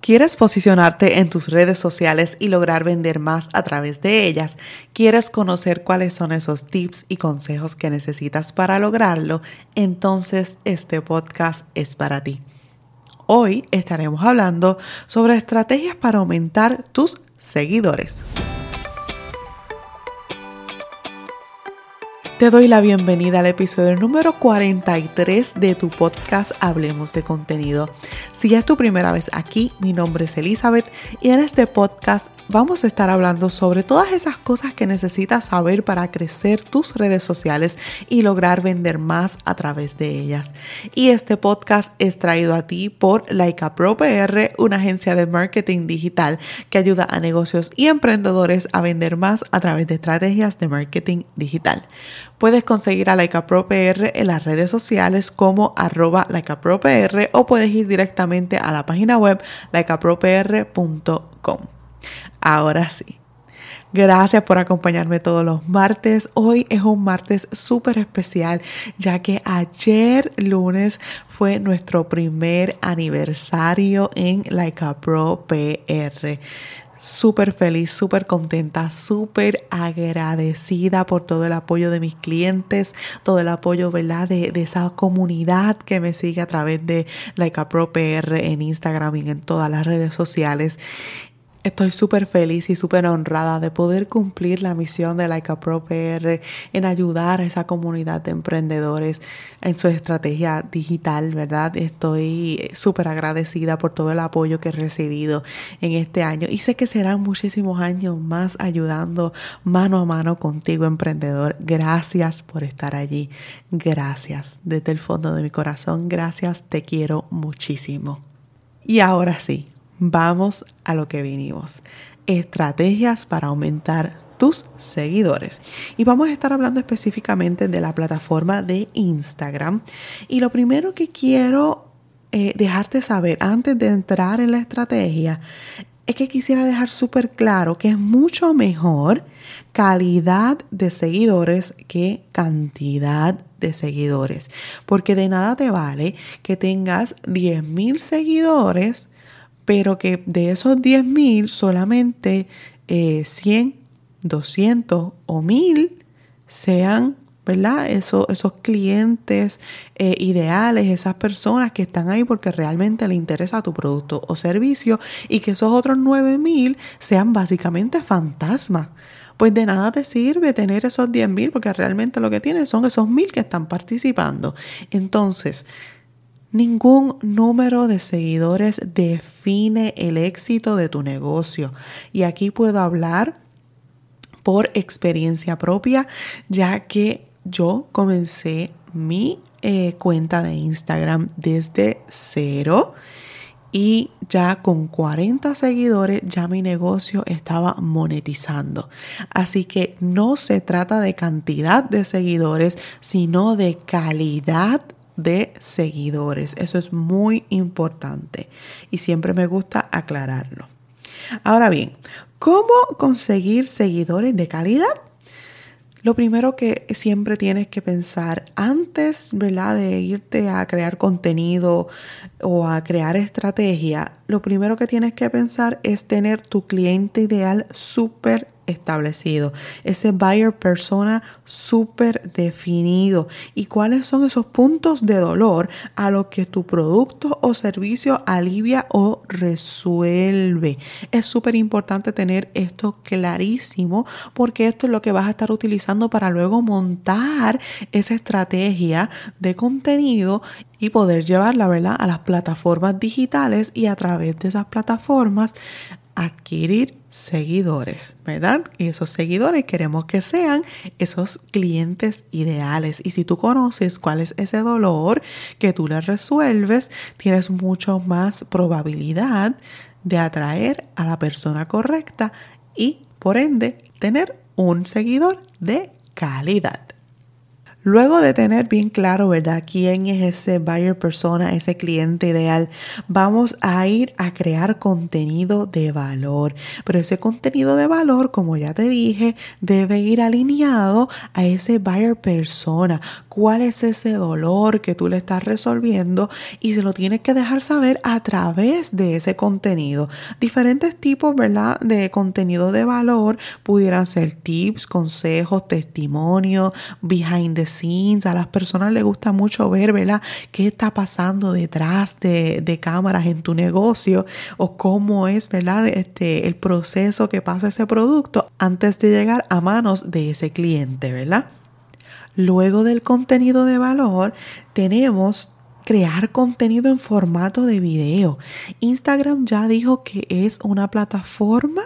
¿Quieres posicionarte en tus redes sociales y lograr vender más a través de ellas? ¿Quieres conocer cuáles son esos tips y consejos que necesitas para lograrlo? Entonces este podcast es para ti. Hoy estaremos hablando sobre estrategias para aumentar tus seguidores. Te doy la bienvenida al episodio número 43 de tu podcast Hablemos de contenido. Si es tu primera vez aquí, mi nombre es Elizabeth y en este podcast vamos a estar hablando sobre todas esas cosas que necesitas saber para crecer tus redes sociales y lograr vender más a través de ellas. Y este podcast es traído a ti por Laika PR, una agencia de marketing digital que ayuda a negocios y emprendedores a vender más a través de estrategias de marketing digital. Puedes conseguir a Laika Pro PR en las redes sociales como arroba o puedes ir directamente a la página web laicapropr.com. Ahora sí. Gracias por acompañarme todos los martes. Hoy es un martes súper especial ya que ayer lunes fue nuestro primer aniversario en Laika Pro PR súper feliz, súper contenta, súper agradecida por todo el apoyo de mis clientes, todo el apoyo, ¿verdad? De, de, esa comunidad que me sigue a través de Like a Pro PR en Instagram y en todas las redes sociales. Estoy súper feliz y súper honrada de poder cumplir la misión de Like a Pro PR en ayudar a esa comunidad de emprendedores en su estrategia digital, ¿verdad? Estoy súper agradecida por todo el apoyo que he recibido en este año y sé que serán muchísimos años más ayudando mano a mano contigo, emprendedor. Gracias por estar allí. Gracias desde el fondo de mi corazón. Gracias, te quiero muchísimo. Y ahora sí vamos a lo que vinimos. Estrategias para aumentar tus seguidores. Y vamos a estar hablando específicamente de la plataforma de Instagram. Y lo primero que quiero eh, dejarte saber antes de entrar en la estrategia es que quisiera dejar súper claro que es mucho mejor calidad de seguidores que cantidad de seguidores. Porque de nada te vale que tengas 10.000 seguidores pero que de esos 10.000 solamente 100, 200 o 1000 sean, ¿verdad? esos clientes eh, ideales, esas personas que están ahí porque realmente le interesa tu producto o servicio y que esos otros 9000 sean básicamente fantasmas. Pues de nada te sirve tener esos 10.000 porque realmente lo que tienes son esos 1000 que están participando. Entonces, Ningún número de seguidores define el éxito de tu negocio. Y aquí puedo hablar por experiencia propia, ya que yo comencé mi eh, cuenta de Instagram desde cero y ya con 40 seguidores ya mi negocio estaba monetizando. Así que no se trata de cantidad de seguidores, sino de calidad de seguidores. Eso es muy importante y siempre me gusta aclararlo. Ahora bien, ¿cómo conseguir seguidores de calidad? Lo primero que siempre tienes que pensar antes de irte a crear contenido o a crear estrategia, lo primero que tienes que pensar es tener tu cliente ideal súper establecido, ese buyer persona súper definido y cuáles son esos puntos de dolor a los que tu producto o servicio alivia o resuelve. Es súper importante tener esto clarísimo porque esto es lo que vas a estar utilizando para luego montar esa estrategia de contenido y poder llevarla ¿verdad? a las plataformas digitales y a través de esas plataformas adquirir seguidores, ¿verdad? Y esos seguidores queremos que sean esos clientes ideales. Y si tú conoces cuál es ese dolor que tú le resuelves, tienes mucho más probabilidad de atraer a la persona correcta y por ende tener un seguidor de calidad. Luego de tener bien claro, ¿verdad?, quién es ese buyer persona, ese cliente ideal, vamos a ir a crear contenido de valor. Pero ese contenido de valor, como ya te dije, debe ir alineado a ese buyer persona. Cuál es ese dolor que tú le estás resolviendo y se lo tienes que dejar saber a través de ese contenido. Diferentes tipos, ¿verdad? De contenido de valor pudieran ser tips, consejos, testimonios, behind the scenes. A las personas les gusta mucho ver, ¿verdad? ¿Qué está pasando detrás de, cámaras en tu negocio o cómo es, ¿verdad? Este, el proceso que pasa ese producto antes de llegar a manos de ese cliente, ¿verdad? Luego del contenido de valor, tenemos crear contenido en formato de video. Instagram ya dijo que es una plataforma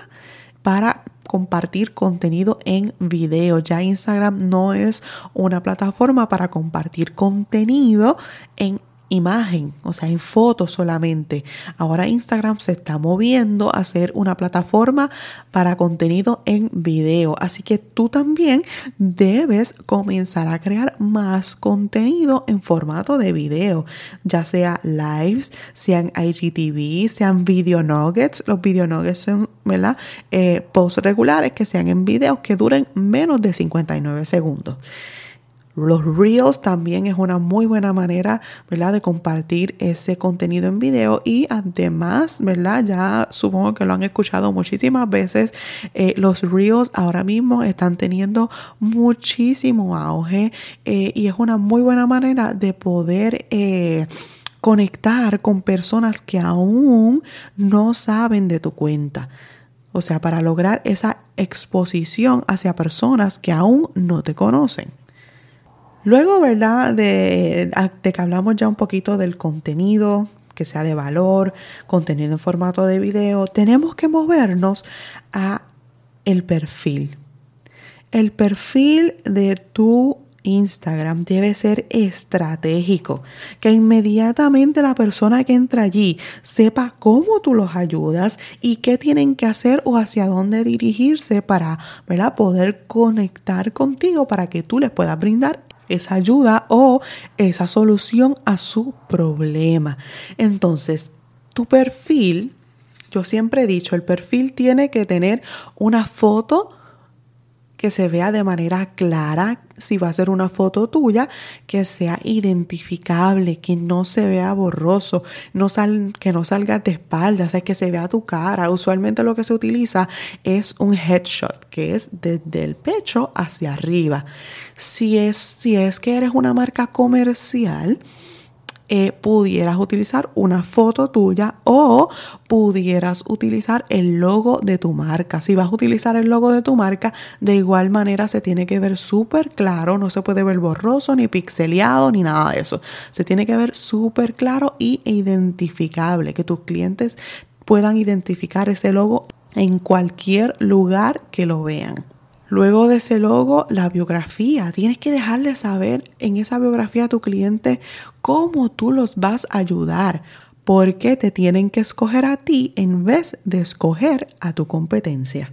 para compartir contenido en video. Ya Instagram no es una plataforma para compartir contenido en imagen, o sea, en fotos solamente. Ahora Instagram se está moviendo a ser una plataforma para contenido en video. Así que tú también debes comenzar a crear más contenido en formato de video, ya sea lives, sean IGTV, sean video nuggets. Los video nuggets son, ¿verdad? Eh, posts regulares que sean en videos que duren menos de 59 segundos. Los Reels también es una muy buena manera, ¿verdad?, de compartir ese contenido en video y además, ¿verdad? Ya supongo que lo han escuchado muchísimas veces. Eh, los Reels ahora mismo están teniendo muchísimo auge eh, y es una muy buena manera de poder... Eh, conectar con personas que aún no saben de tu cuenta. O sea, para lograr esa exposición hacia personas que aún no te conocen. Luego, ¿verdad? De, que hablamos ya un poquito del contenido, que sea de valor, contenido en formato de video, tenemos que movernos a el perfil. El perfil de tu Instagram debe ser estratégico, que inmediatamente la persona que entra allí sepa cómo tú los ayudas y qué tienen que hacer o hacia dónde dirigirse para ¿verdad? poder conectar contigo para que tú les puedas brindar esa ayuda o esa solución a su problema. Entonces, tu perfil, yo siempre he dicho, el perfil tiene que tener una foto que se vea de manera clara, si va a ser una foto tuya, que sea identificable, que no se vea borroso, que no salga de espaldas, sea, que se vea tu cara. Usualmente lo que se utiliza es un headshot, que es desde el pecho hacia arriba. Si es, si es que eres una marca comercial, eh, pudieras utilizar una foto tuya o pudieras utilizar el logo de tu marca. Si vas a utilizar el logo de tu marca, de igual manera se tiene que ver súper claro, no se puede ver borroso ni pixeleado ni nada de eso. Se tiene que ver súper claro y identificable, que tus clientes puedan identificar ese logo en cualquier lugar que lo vean. Luego de ese logo, la biografía. Tienes que dejarle saber en esa biografía a tu cliente cómo tú los vas a ayudar, por qué te tienen que escoger a ti en vez de escoger a tu competencia.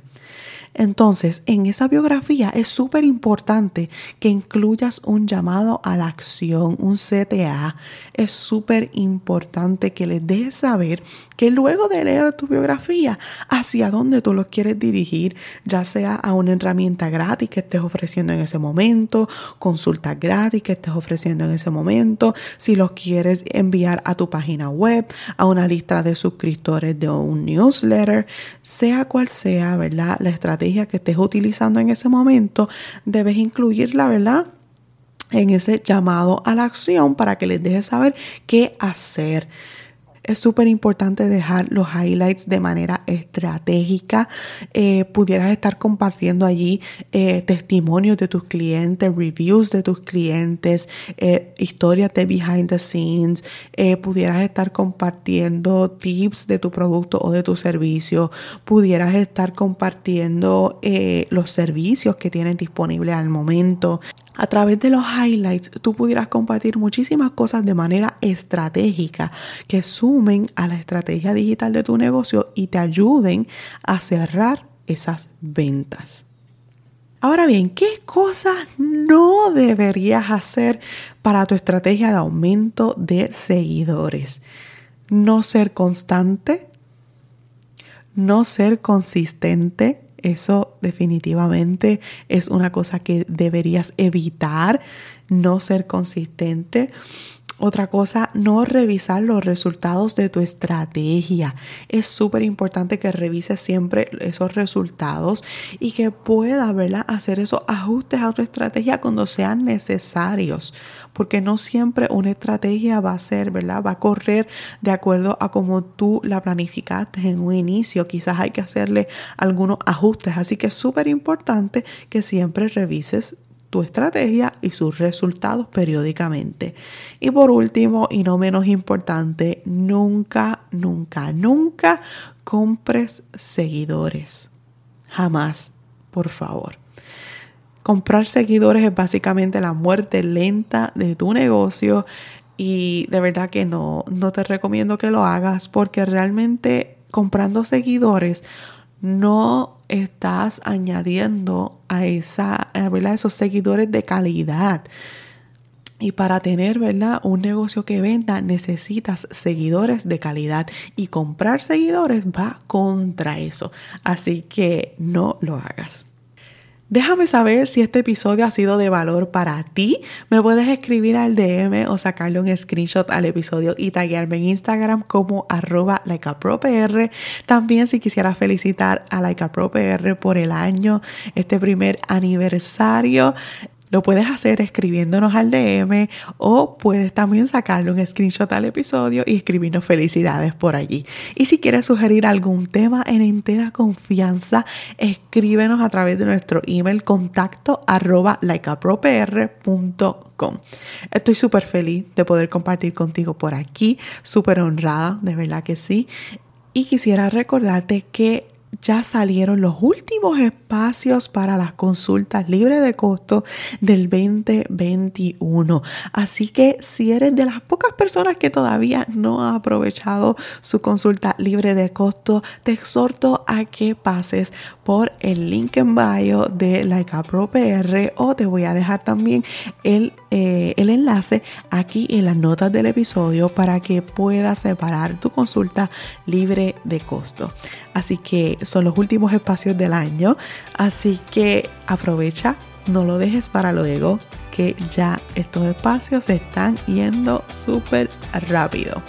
Entonces, en esa biografía es súper importante que incluyas un llamado a la acción, un CTA. Es súper importante que les dejes saber que luego de leer tu biografía, hacia dónde tú los quieres dirigir, ya sea a una herramienta gratis que estés ofreciendo en ese momento, consultas gratis que estés ofreciendo en ese momento, si los quieres enviar a tu página web, a una lista de suscriptores de un newsletter, sea cual sea, ¿verdad? La estrategia que estés utilizando en ese momento, debes incluirla, ¿verdad? En ese llamado a la acción para que les dejes saber qué hacer. Es súper importante dejar los highlights de manera estratégica. Eh, pudieras estar compartiendo allí eh, testimonios de tus clientes, reviews de tus clientes, eh, historias de behind the scenes. pudieras estar compartiendo tips de tu producto o de tu servicio. Pudieras estar compartiendo los servicios que tienes disponibles al momento a través de los highlights tú pudieras compartir muchísimas cosas de manera estratégica que sumen a la estrategia digital de tu negocio y te ayuden a cerrar esas ventas. Ahora bien, ¿qué cosas no deberías hacer para tu estrategia de aumento de seguidores? No ser constante, no ser consistente Eso definitivamente es una cosa que deberías evitar, no ser consistente. Otra cosa, no revisar los resultados de tu estrategia. Es súper importante que revises siempre esos resultados y que puedas ¿verdad? hacer esos ajustes a tu estrategia cuando sean necesarios. Porque no siempre una estrategia va a ser, ¿verdad? Va a correr de acuerdo a como tú la planificaste en un inicio. Quizás hay que hacerle algunos ajustes. Así que es súper importante que siempre revises tu estrategia y sus resultados periódicamente. Y por último, y no menos importante, nunca, nunca, nunca compres seguidores. Jamás, por favor. Comprar seguidores es básicamente la muerte lenta de tu negocio y de verdad que no, no te recomiendo que lo hagas porque realmente comprando seguidores no estás añadiendo a, esa, ¿verdad? esos seguidores de calidad. Y para tener ¿verdad? un negocio que venda necesitas seguidores de calidad y comprar seguidores va contra eso. Así que no lo hagas. Déjame saber si este episodio ha sido de valor para ti. Me puedes escribir al DM o sacarle un screenshot al episodio y taguearme en Instagram como arroba likeapropr. También si quisieras felicitar a likeapropr por el año, este primer aniversario. Lo puedes hacer escribiéndonos al DM o puedes también sacarle un screenshot al episodio y escribirnos felicidades por allí. Y si quieres sugerir algún tema en entera confianza, escríbenos a través de nuestro email contacto arroba likeapropr.com. Estoy súper feliz de poder compartir contigo por aquí, súper honrada, de verdad que sí. Y quisiera recordarte que ya salieron los últimos espacios para las consultas libres de costo del 2021. Así que si eres de las pocas personas que todavía no ha aprovechado su consulta libre de costo, te exhorto a que pases por el link en bio de Like a Pro PR o te voy a dejar también el, eh, el enlace aquí en las notas del episodio para que puedas separar tu consulta libre de costo. Así que son los últimos espacios del año, así que aprovecha, no lo dejes para luego ya estos espacios se están yendo súper rápido.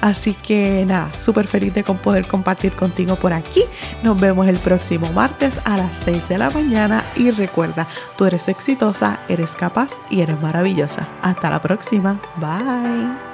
Así que nada, súper feliz de poder compartir contigo por aquí. Nos vemos el próximo martes a las 6 de la mañana y recuerda, tú eres exitosa, eres capaz y eres maravillosa. Hasta la próxima. Bye.